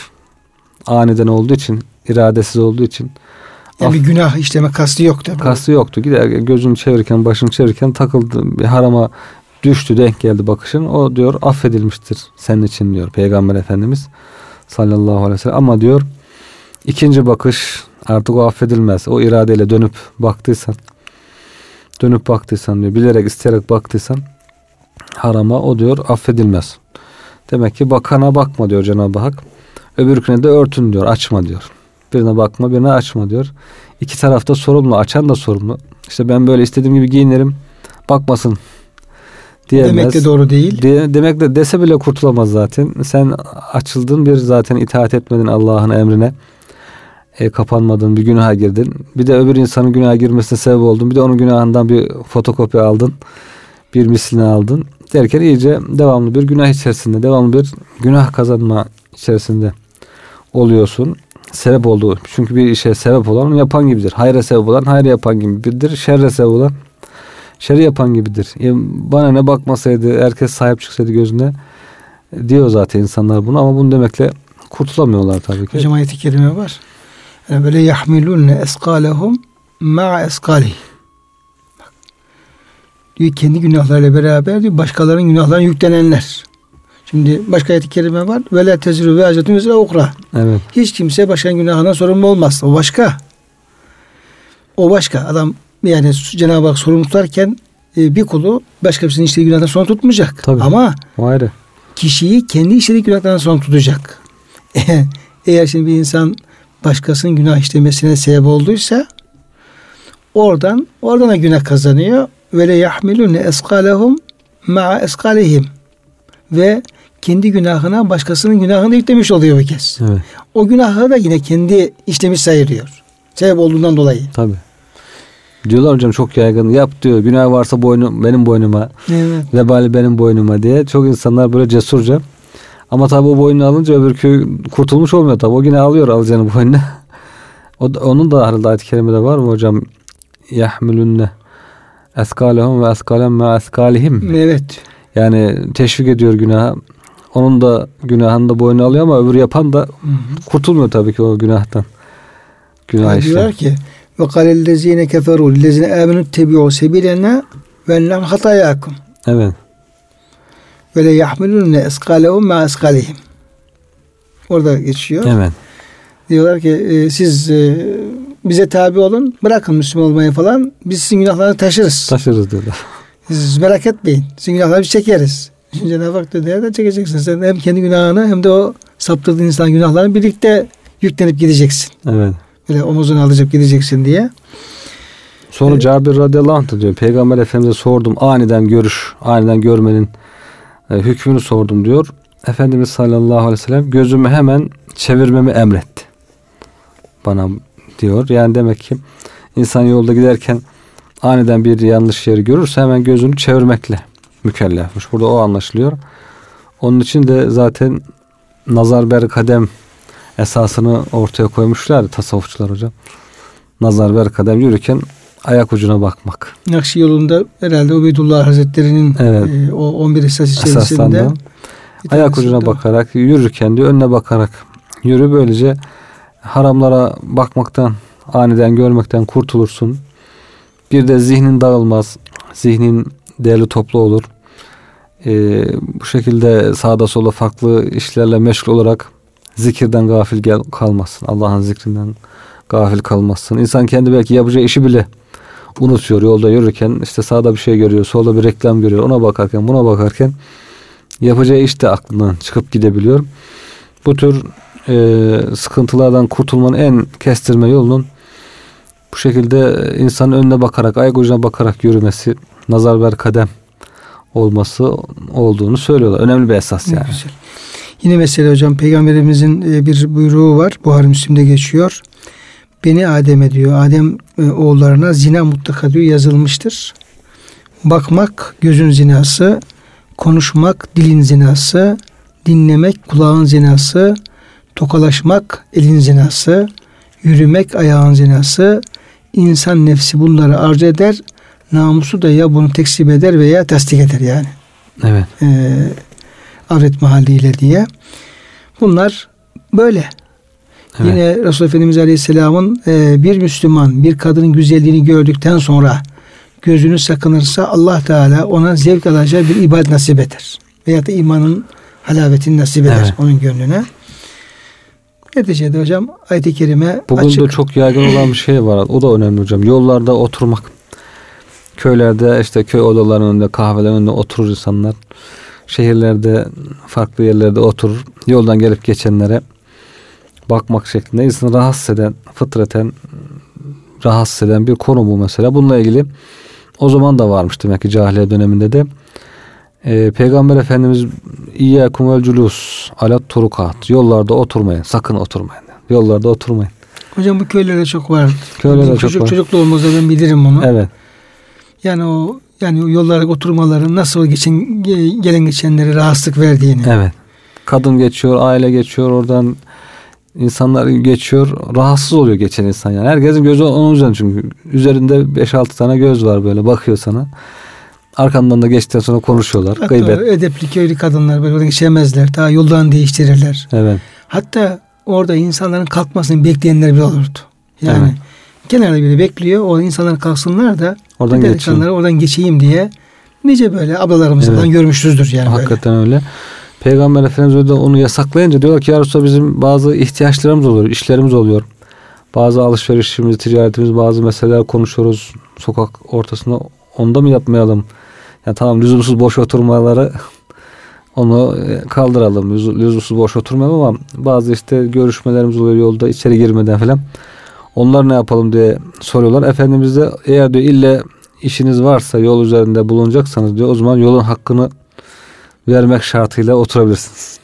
aniden olduğu için, iradesiz olduğu için Yani bir günah işleme kastı yok tabii. kastı yoktu. Gider gözünü çevirirken, başını çevirirken takıldı. Bir harama düştü, denk geldi bakışın. O diyor affedilmiştir senin için diyor Peygamber Efendimiz sallallahu aleyhi ve sellem. Ama diyor ikinci bakış artık o affedilmez. O iradeyle dönüp baktıysan dönüp baktıysan diyor bilerek isteyerek baktıysan harama o diyor affedilmez. Demek ki bakana bakma diyor Cenab-ı Hak. Öbürküne de örtün diyor açma diyor. Birine bakma birine açma diyor. İki tarafta sorumlu açan da sorumlu. İşte ben böyle istediğim gibi giyinirim bakmasın diyemez. Demek de doğru değil. De- demek de dese bile kurtulamaz zaten. Sen açıldın bir zaten itaat etmedin Allah'ın emrine. E, kapanmadın bir günaha girdin. Bir de öbür insanın günaha girmesine sebep oldun. Bir de onun günahından bir fotokopi aldın. Bir mislini aldın. Derken iyice devamlı bir günah içerisinde, devamlı bir günah kazanma içerisinde oluyorsun. Sebep olduğu. Çünkü bir işe sebep olan yapan gibidir. Hayra sebep olan hayra yapan gibidir. Şerre sebep olan şerri yapan gibidir. E, bana ne bakmasaydı, herkes sahip çıksaydı gözüne diyor zaten insanlar bunu ama bunu demekle kurtulamıyorlar tabii ki. Hocam ayet-i kerime var. Böyle yahmilunne eskalehum ma'a eskali. Diyor kendi günahlarıyla beraber diyor başkalarının günahlarına yüklenenler. Şimdi başka ayet-i kerime var. Ve la teziru ve azetun üzere ukra. Evet. Hiç kimse başkanın günahından sorumlu olmaz. O başka. O başka. Adam yani Cenab-ı Hak sorumlu tutarken e, bir kulu başka birisinin işlediği günahdan sonra tutmayacak. Tabii. Ama O ayrı. kişiyi kendi işlediği günahlardan sonra tutacak. Eğer şimdi bir insan başkasının günah işlemesine sebep olduysa oradan oradan da günah kazanıyor. Ve le yahmilune eskalehum ma'a eskalihim ve kendi günahına başkasının günahını yüklemiş oluyor bir kez. Evet. O günahı da yine kendi işlemiş sayılıyor. Sebep olduğundan dolayı. Tabii. Diyorlar hocam çok yaygın. Yap diyor. Günah varsa boynu benim boynuma. Evet. Vebali benim boynuma diye. Çok insanlar böyle cesurca. Ama tabii o boynunu alınca öbürkü kurtulmuş olmuyor tabii. O yine alıyor alacağını boynuna. O da, onun da herhalde ayet-i kerimede var mı hocam? Yahmilunne eskalehum ve eskalem ma eskalihim. Evet. Yani teşvik ediyor günaha. Onun da günahını da boynuna alıyor ama öbür yapan da kurtulmuyor tabii ki o günahtan. Günah Yani işte. diyorlar ki ve kalellezine keferu lillezine amenu tebi'u sebilena ve ennam hatayakum Evet. ve le yahmilunne eskalehum ma eskalihim. Orada geçiyor. Evet. Diyorlar ki e, siz e, bize tabi olun. Bırakın Müslüman olmayı falan. Biz sizin günahlarını taşırız. Taşırız dedi. Siz merak etmeyin. Sizin günahları biz çekeriz. Cenab-ı Hak dedi nereden çekeceksin? Sen hem kendi günahını hem de o saptırdığın insan günahlarını birlikte yüklenip gideceksin. Evet. Böyle omuzuna alacak gideceksin diye. Sonra evet. Cabir radıyallahu anh diyor. Peygamber Efendimiz'e sordum. Aniden görüş, aniden görmenin e, hükmünü sordum diyor. Efendimiz sallallahu aleyhi ve sellem gözümü hemen çevirmemi emretti. Bana diyor. Yani demek ki insan yolda giderken aniden bir yanlış yeri görürse hemen gözünü çevirmekle mükellefmiş. Burada o anlaşılıyor. Onun için de zaten nazar ber kadem esasını ortaya koymuşlar tasavvufçular hocam. Nazar ber kadem yürürken ayak ucuna bakmak. Nakşi yolunda herhalde Ubeydullah Hazretleri'nin evet. e, o 11 esas içerisinde ayak ucuna da. bakarak yürürken diyor önüne bakarak yürü böylece haramlara bakmaktan aniden görmekten kurtulursun. Bir de zihnin dağılmaz. Zihnin değerli toplu olur. Ee, bu şekilde sağda sola farklı işlerle meşgul olarak zikirden gafil gel kalmazsın. Allah'ın zikrinden gafil kalmazsın. İnsan kendi belki yapacağı işi bile unutuyor yolda yürürken işte sağda bir şey görüyor, solda bir reklam görüyor. Ona bakarken, buna bakarken yapacağı iş de aklından çıkıp gidebiliyor. Bu tür e, sıkıntılardan kurtulmanın en kestirme yolunun bu şekilde insanın önüne bakarak, ayak ucuna bakarak yürümesi, nazar ver kadem olması olduğunu söylüyorlar. Önemli bir esas yani. Güzel. Yine mesela hocam peygamberimizin e, bir buyruğu var. Buhari Müslim'de geçiyor. Beni Adem'e diyor. Adem e, oğullarına zina mutlaka diyor yazılmıştır. Bakmak gözün zinası, konuşmak dilin zinası, dinlemek kulağın zinası, tokalaşmak elin zinası, yürümek ayağın zinası, insan nefsi bunları arzu eder, namusu da ya bunu tekzip eder veya tasdik eder yani. Evet. Ee, avret mahalliyle diye. Bunlar böyle. Evet. Yine Resulullah Efendimiz Aleyhisselam'ın e, bir Müslüman bir kadının güzelliğini gördükten sonra gözünü sakınırsa Allah Teala ona zevk alacağı bir ibadet nasip eder. Veya da imanın halavetini nasip eder evet. onun gönlüne. Neticede hocam ayet-i kerime Bugün açık. de çok yaygın olan bir şey var. O da önemli hocam. Yollarda oturmak. Köylerde işte köy odalarının önünde kahvelerin önünde oturur insanlar. Şehirlerde farklı yerlerde oturur. Yoldan gelip geçenlere bakmak şeklinde insanı rahatsız eden, fıtraten rahatsız eden bir konu bu mesela. Bununla ilgili o zaman da varmış demek ki cahiliye döneminde de. Ee, Peygamber Efendimiz İyyâkum vel culus alat turukat. Yollarda oturmayın. Sakın oturmayın. Yollarda oturmayın. Hocam bu köylerde çok var. Köylerde çok çocuk, var. Çocukluğumuzda ben bilirim bunu. Evet. Yani o yani yollarda oturmaların nasıl geçen gelen geçenlere rahatsızlık verdiğini. Evet. Kadın geçiyor, aile geçiyor, oradan insanlar geçiyor. Rahatsız oluyor geçen insan yani. Herkesin gözü onun üzerinde çünkü. Üzerinde 5-6 tane göz var böyle bakıyor sana. Arkandan da geçtikten sonra konuşuyorlar. Hatta gıybet. edepli köylü kadınlar böyle geçemezler. Daha yoldan değiştirirler. Evet. Hatta orada insanların kalkmasını bekleyenler bile olurdu. Yani evet. Kenarda biri bekliyor. O insanlar kalksınlar da oradan geçeyim. oradan geçeyim diye nice böyle ablalarımızdan evet. görmüşüzdür yani Hakikaten böyle. öyle. Peygamber Efendimiz de onu yasaklayınca diyorlar ki ya Resulallah bizim bazı ihtiyaçlarımız oluyor, işlerimiz oluyor. Bazı alışverişimiz, ticaretimiz, bazı meseleler konuşuyoruz sokak ortasında. Onda mı yapmayalım? Yani tamam lüzumsuz boş oturmaları onu e, kaldıralım. Lüzumsuz boş oturmayalım ama bazı işte görüşmelerimiz oluyor yolda içeri girmeden falan. Onlar ne yapalım diye soruyorlar. Efendimiz de eğer diyor ille işiniz varsa yol üzerinde bulunacaksanız diyor o zaman yolun hakkını vermek şartıyla oturabilirsiniz.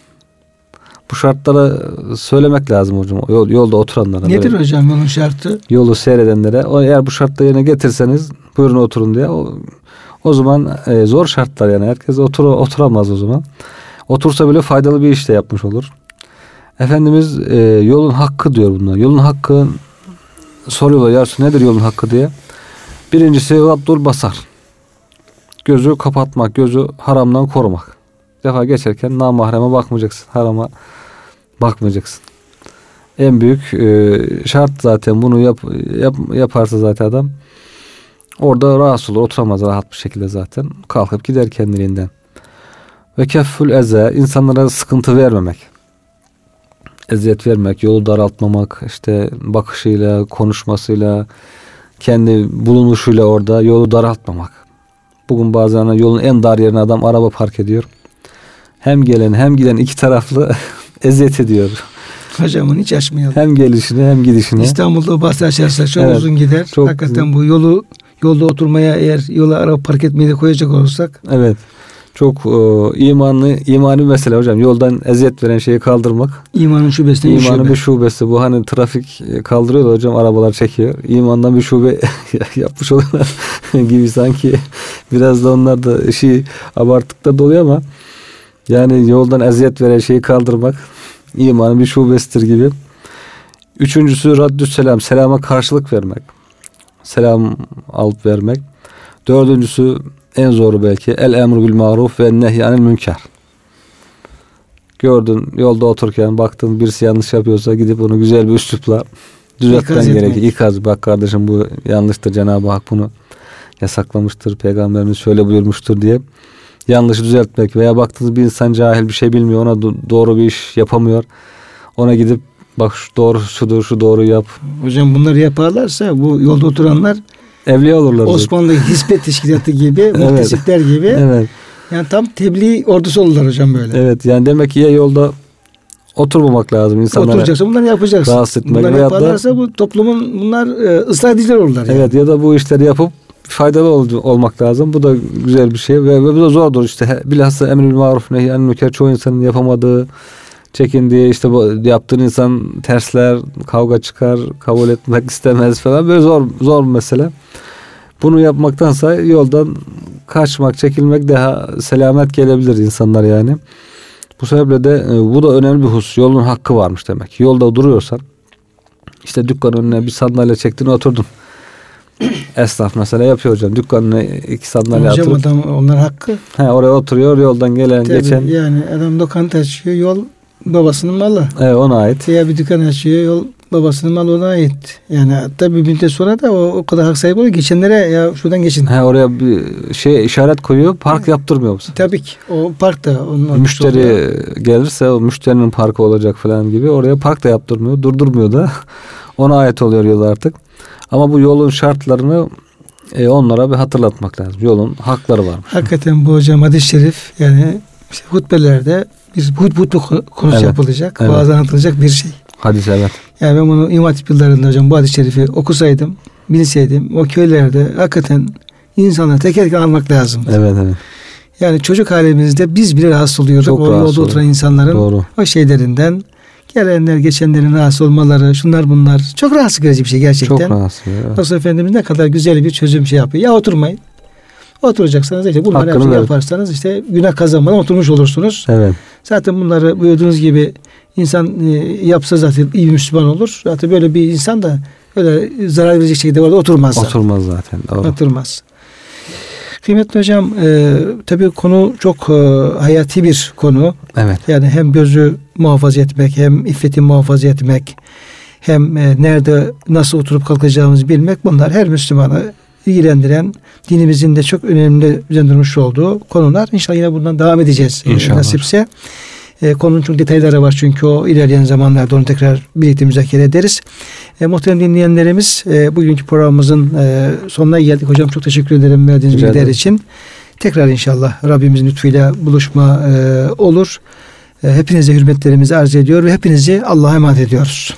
Bu şartlara söylemek lazım hocam. Yol, yolda oturanlara. Nedir böyle, hocam yolun şartı? Yolu seyredenlere. O, eğer bu şartları yerine getirseniz buyurun oturun diye. O, o zaman e, zor şartlar yani. Herkes otur, oturamaz o zaman. Otursa bile faydalı bir iş de yapmış olur. Efendimiz e, yolun hakkı diyor bunlar. Yolun hakkı soruyorlar ya nedir yolun hakkı diye. Birincisi Abdul Basar. Gözü kapatmak, gözü haramdan korumak. defa geçerken namahreme bakmayacaksın. Harama bakmayacaksın. En büyük e, şart zaten bunu yap, yap, yaparsa zaten adam orada rahatsız olur. Oturamaz rahat bir şekilde zaten. Kalkıp gider kendiliğinden. Ve keffül eze insanlara sıkıntı vermemek. Eziyet vermek, yolu daraltmamak, işte bakışıyla, konuşmasıyla, kendi bulunuşuyla orada yolu daraltmamak. Bugün bazen yolun en dar yerine adam araba park ediyor. Hem gelen hem giden iki taraflı eziyet ediyor. Hocam hiç açmayalım. Hem gelişine hem gidişine. İstanbul'da bahsi açarsa çok evet, uzun gider. Çok Hakikaten bu yolu yolda oturmaya eğer yola araba park etmeyi de koyacak olursak. Evet. Çok e, imanlı imani mesele hocam. Yoldan eziyet veren şeyi kaldırmak. İmanın şubesi İmanın şube. bir şubesi. Bu hani trafik kaldırıyor da hocam arabalar çekiyor. İmandan bir şube yapmış oluyorlar gibi sanki biraz da onlar da işi abarttıkta doluyor ama yani yoldan eziyet veren şeyi kaldırmak imanın bir şubesidir gibi. Üçüncüsü raddü selam. Selama karşılık vermek. Selam alıp vermek. Dördüncüsü en zoru belki el emru bil maruf ve nehyanil münker. Gördün yolda otururken baktın birisi yanlış yapıyorsa gidip onu güzel bir üslupla düzeltmen gerekir. İkaz bak kardeşim bu yanlıştır Cenab-ı Hak bunu yasaklamıştır. Peygamberimiz şöyle buyurmuştur diye yanlışı düzeltmek veya baktığınız bir insan cahil bir şey bilmiyor ona doğru bir iş yapamıyor. Ona gidip bak şu doğru şudur şu doğru yap. Hocam bunları yaparlarsa bu yolda oturanlar Evliya olurlar. Osmanlı Hizmet Teşkilatı gibi, muhtesipler gibi. Evet. Yani tam tebliğ ordusu olurlar hocam böyle. Evet yani demek ki ya yolda oturmamak lazım insanlara. Oturacaksın bunları yapacaksın. Rahatsız etmek. Bunları yaparlarsa da, bu toplumun bunlar e, ıslah ediciler olurlar. Yani. Evet ya da bu işleri yapıp faydalı ol, olmak lazım. Bu da güzel bir şey ve, ve bu da zordur işte. Bilhassa emri maruf nehyen müker çoğu insanın yapamadığı çekindiği işte bu yaptığın insan tersler, kavga çıkar, kabul etmek istemez falan böyle zor zor bir mesele. Bunu yapmaktansa yoldan kaçmak, çekilmek daha selamet gelebilir insanlar yani. Bu sebeple de e, bu da önemli bir husus. Yolun hakkı varmış demek. Yolda duruyorsan işte dükkan önüne bir sandalye çektin oturdun. Esnaf mesela yapıyor hocam. Dükkanına iki sandalye hocam atıp. adam onlar hakkı. He, oraya oturuyor yoldan gelen Tabii, geçen. Yani adam lokanta açıyor yol babasının malı. Evet ona ait. Veya bir dükkan açıyor yol babasının malı ona ait. Yani hatta bir müddet sonra da o, o kadar hak sahibi oluyor. Geçenlere ya şuradan geçin. He, oraya bir şey işaret koyuyor. Park yaptırmıyor musun? Tabii ki. O park da onun Müşteri oluyor. gelirse o müşterinin parkı olacak falan gibi. Oraya park da yaptırmıyor. Durdurmuyor da. ona ait oluyor yol artık. Ama bu yolun şartlarını e, onlara bir hatırlatmak lazım. Yolun hakları var. Hakikaten bu hocam hadis-i şerif yani işte hutbelerde bir hutbutlu konusu evet. yapılacak. Evet. Bazen anlatılacak bir şey. Hadis evet. Yani ben bunu İmam Hatip yıllarında hocam bu hadis-i şerifi okusaydım, bilseydim o köylerde hakikaten insanları teker teker almak lazım. Evet evet. Yani çocuk halimizde biz bile rahatsız oluyorduk. Çok o yolda oturan insanların Doğru. o şeylerinden gelenler geçenlerin rahatsız olmaları şunlar bunlar çok rahatsız edici bir şey gerçekten. Çok rahatsız. Evet. Efendimiz ne kadar güzel bir çözüm şey yapıyor. Ya oturmayın. Oturacaksanız işte bunları Hakkını hepsini yaparsanız işte günah kazanmadan oturmuş olursunuz. Evet. Zaten bunları buyurduğunuz gibi insan e, yapsa zaten iyi bir Müslüman olur. Zaten böyle bir insan da öyle zarar verecek şekilde orada oturmaz. Oturmaz zaten. Doğru. Oturmaz. Kıymetli hocam e, tabii konu çok e, hayati bir konu. Evet. Yani hem gözü muhafaza etmek hem iffeti muhafaza etmek hem e, nerede nasıl oturup kalkacağımızı bilmek bunlar her Müslümanı ilgilendiren dinimizin de çok önemli üzerinde olduğu konular. İnşallah yine bundan devam edeceğiz. İnşallah. Nasipse. E, konunun çok detayları var çünkü o ilerleyen zamanlarda onu tekrar birlikte müzakere ederiz. E, muhterem dinleyenlerimiz e, bugünkü programımızın e, sonuna geldik. Hocam çok teşekkür ederim verdiğiniz bilgiler için. Tekrar inşallah Rabbimizin lütfuyla buluşma e, olur. E, hepinize hürmetlerimizi arz ediyor ve hepinizi Allah'a emanet ediyoruz.